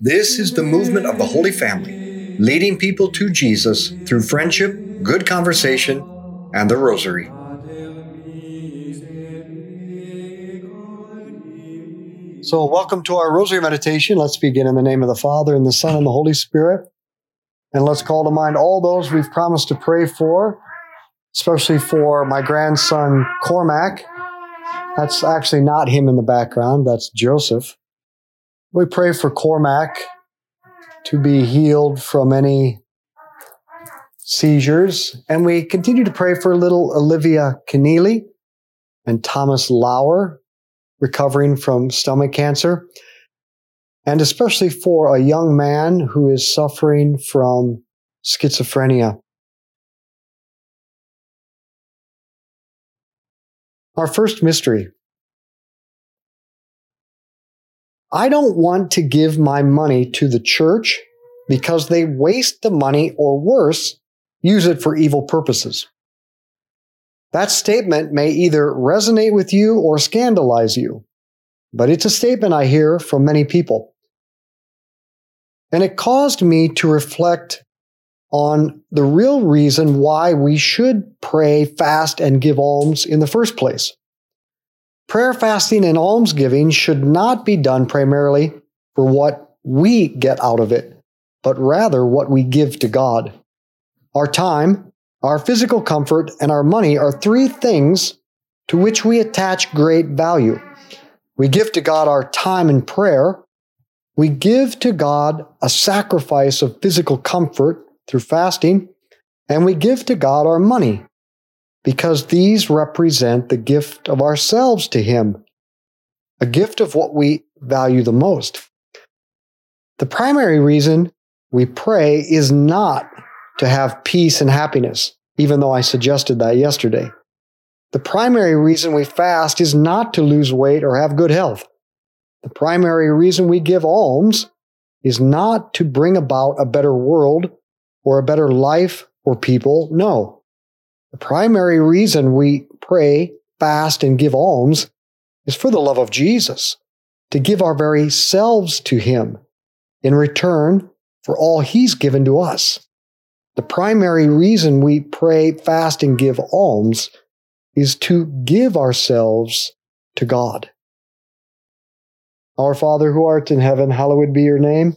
This is the movement of the Holy Family, leading people to Jesus through friendship, good conversation, and the Rosary. So, welcome to our Rosary meditation. Let's begin in the name of the Father, and the Son, and the Holy Spirit. And let's call to mind all those we've promised to pray for, especially for my grandson, Cormac. That's actually not him in the background, that's Joseph. We pray for Cormac to be healed from any seizures. And we continue to pray for little Olivia Keneally and Thomas Lauer, recovering from stomach cancer. And especially for a young man who is suffering from schizophrenia. Our first mystery I don't want to give my money to the church because they waste the money or worse, use it for evil purposes. That statement may either resonate with you or scandalize you, but it's a statement I hear from many people. And it caused me to reflect on the real reason why we should pray, fast, and give alms in the first place. Prayer, fasting, and almsgiving should not be done primarily for what we get out of it, but rather what we give to God. Our time, our physical comfort, and our money are three things to which we attach great value. We give to God our time in prayer. We give to God a sacrifice of physical comfort through fasting. And we give to God our money because these represent the gift of ourselves to Him, a gift of what we value the most. The primary reason we pray is not to have peace and happiness, even though I suggested that yesterday. The primary reason we fast is not to lose weight or have good health. The primary reason we give alms is not to bring about a better world or a better life for people. No, the primary reason we pray, fast, and give alms is for the love of Jesus, to give our very selves to Him in return for all He's given to us. The primary reason we pray, fast, and give alms is to give ourselves to God. Our Father who art in heaven, hallowed be your name.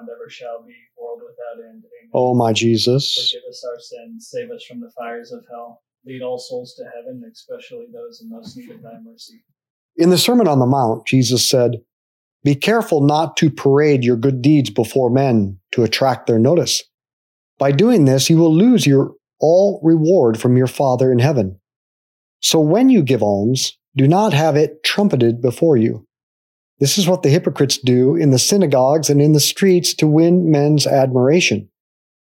and ever shall be, world without end. Amen. O my Jesus. Forgive us our sins, save us from the fires of hell. Lead all souls to heaven, especially those in most need of thy mercy. In the Sermon on the Mount, Jesus said, Be careful not to parade your good deeds before men to attract their notice. By doing this, you will lose your all reward from your Father in heaven. So when you give alms, do not have it trumpeted before you. This is what the hypocrites do in the synagogues and in the streets to win men's admiration.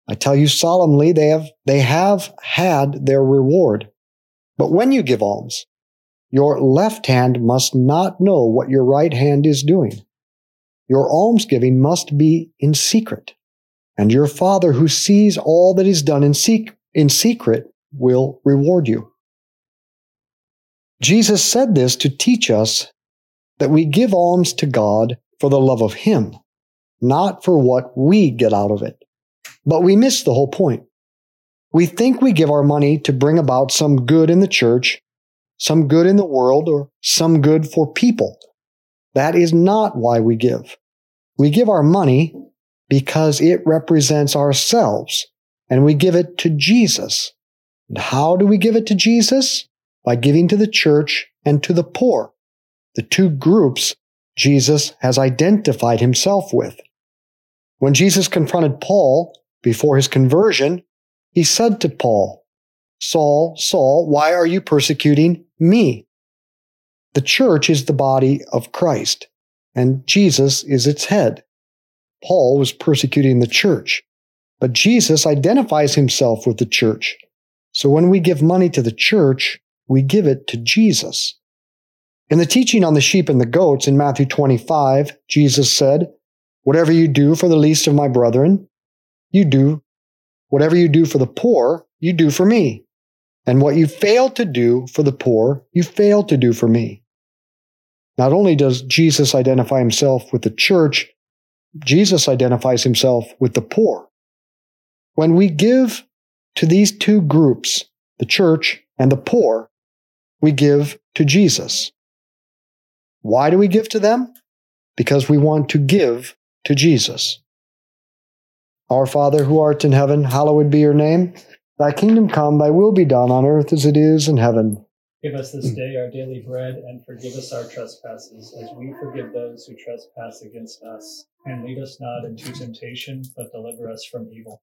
I tell you solemnly, they have, they have had their reward. But when you give alms, your left hand must not know what your right hand is doing. Your almsgiving must be in secret, and your Father who sees all that is done in, sec- in secret will reward you. Jesus said this to teach us that we give alms to God for the love of Him, not for what we get out of it. But we miss the whole point. We think we give our money to bring about some good in the church, some good in the world, or some good for people. That is not why we give. We give our money because it represents ourselves, and we give it to Jesus. And how do we give it to Jesus? By giving to the church and to the poor, the two groups Jesus has identified himself with. When Jesus confronted Paul before his conversion, he said to Paul, Saul, Saul, why are you persecuting me? The church is the body of Christ, and Jesus is its head. Paul was persecuting the church, but Jesus identifies himself with the church. So when we give money to the church, we give it to Jesus. In the teaching on the sheep and the goats in Matthew 25, Jesus said, Whatever you do for the least of my brethren, you do. Whatever you do for the poor, you do for me. And what you fail to do for the poor, you fail to do for me. Not only does Jesus identify himself with the church, Jesus identifies himself with the poor. When we give to these two groups, the church and the poor, we give to Jesus. Why do we give to them? Because we want to give to Jesus. Our Father who art in heaven, hallowed be your name. Thy kingdom come, thy will be done on earth as it is in heaven. Give us this mm. day our daily bread, and forgive us our trespasses, as we forgive those who trespass against us. And lead us not into temptation, but deliver us from evil.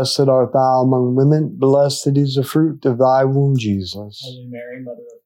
art thou among women. Blessed is the fruit of thy womb, Jesus. Holy Mary, Mother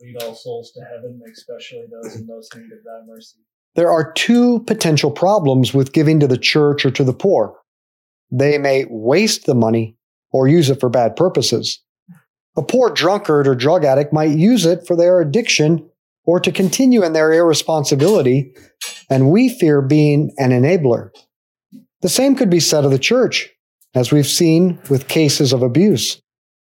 Lead all souls to heaven, especially those in most need of thy mercy. There are two potential problems with giving to the church or to the poor. They may waste the money or use it for bad purposes. A poor drunkard or drug addict might use it for their addiction or to continue in their irresponsibility, and we fear being an enabler. The same could be said of the church, as we've seen with cases of abuse.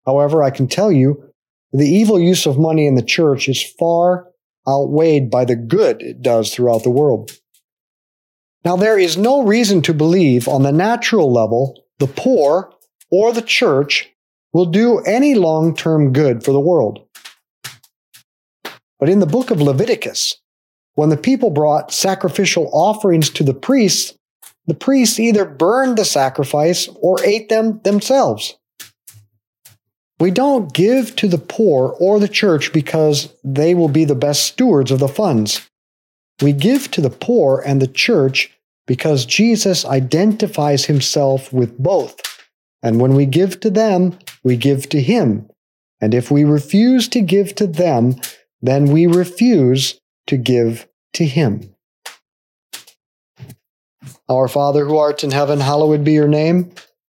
However, I can tell you the evil use of money in the church is far outweighed by the good it does throughout the world. Now, there is no reason to believe on the natural level the poor or the church will do any long term good for the world. But in the book of Leviticus, when the people brought sacrificial offerings to the priests, the priests either burned the sacrifice or ate them themselves. We don't give to the poor or the church because they will be the best stewards of the funds. We give to the poor and the church because Jesus identifies himself with both. And when we give to them, we give to him. And if we refuse to give to them, then we refuse to give to him. Our Father who art in heaven, hallowed be your name.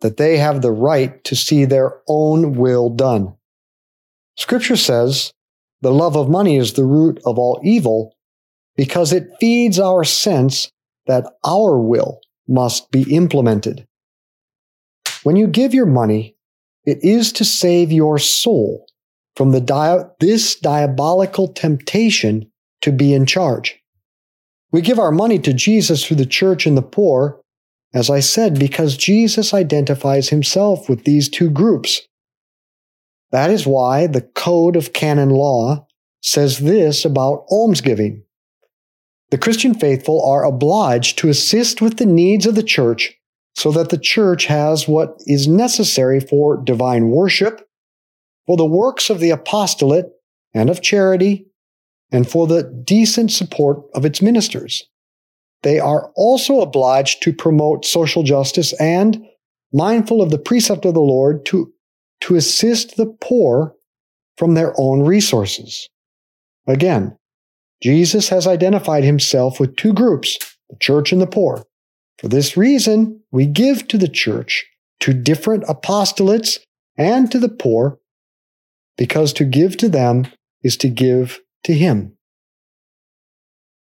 that they have the right to see their own will done. Scripture says the love of money is the root of all evil because it feeds our sense that our will must be implemented. When you give your money, it is to save your soul from the this diabolical temptation to be in charge. We give our money to Jesus through the church and the poor, as I said, because Jesus identifies himself with these two groups. That is why the Code of Canon Law says this about almsgiving. The Christian faithful are obliged to assist with the needs of the church so that the church has what is necessary for divine worship, for the works of the apostolate and of charity, and for the decent support of its ministers. They are also obliged to promote social justice and, mindful of the precept of the Lord, to, to assist the poor from their own resources. Again, Jesus has identified himself with two groups, the church and the poor. For this reason, we give to the church, to different apostolates, and to the poor, because to give to them is to give to him.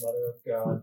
Mother of God,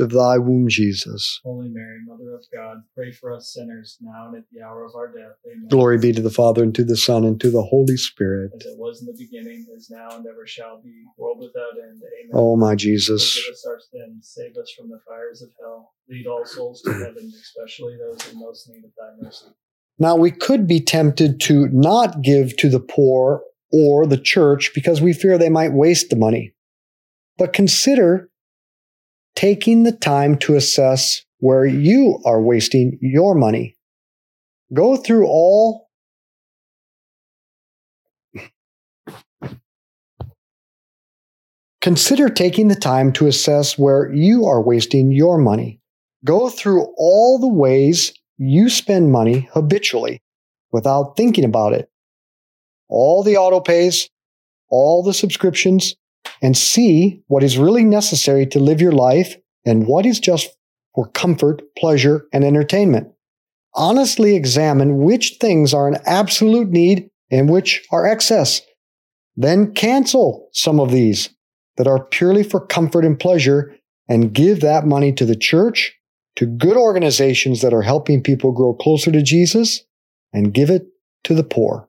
of thy womb, Jesus. Holy Mary, Mother of God, pray for us sinners, now and at the hour of our death. Amen. Glory be to the Father, and to the Son, and to the Holy Spirit. As it was in the beginning, is now, and ever shall be, world without end. Amen. Oh, my Jesus. Forgive us our sins, save us from the fires of hell, lead all souls to heaven, especially those in most need of thy mercy. Now, we could be tempted to not give to the poor or the church because we fear they might waste the money. But consider taking the time to assess where you are wasting your money. Go through all Consider taking the time to assess where you are wasting your money. Go through all the ways you spend money habitually without thinking about it. All the auto pays, all the subscriptions, and see what is really necessary to live your life and what is just for comfort, pleasure, and entertainment. Honestly examine which things are an absolute need and which are excess. Then cancel some of these that are purely for comfort and pleasure and give that money to the church, to good organizations that are helping people grow closer to Jesus, and give it to the poor.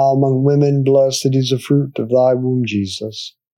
among women, blessed is the fruit of thy womb, Jesus.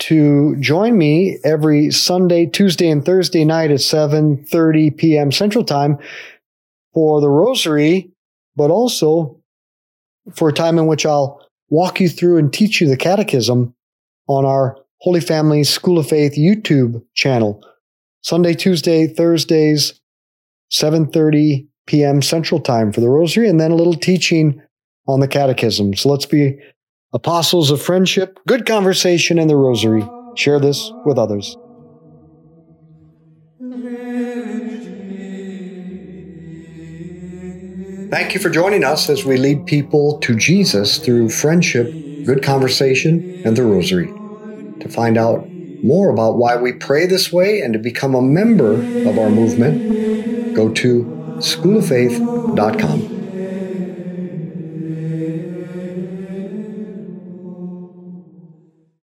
to join me every Sunday, Tuesday, and Thursday night at 7:30 p.m. Central Time for the Rosary, but also for a time in which I'll walk you through and teach you the Catechism on our Holy Family School of Faith YouTube channel. Sunday, Tuesday, Thursdays, 7:30 p.m. Central Time for the Rosary, and then a little teaching on the Catechism. So let's be apostles of friendship, good conversation, and the Rosary. Share this with others. Thank you for joining us as we lead people to Jesus through friendship, good conversation, and the Rosary. To find out more about why we pray this way and to become a member of our movement, go to schooloffaith.com.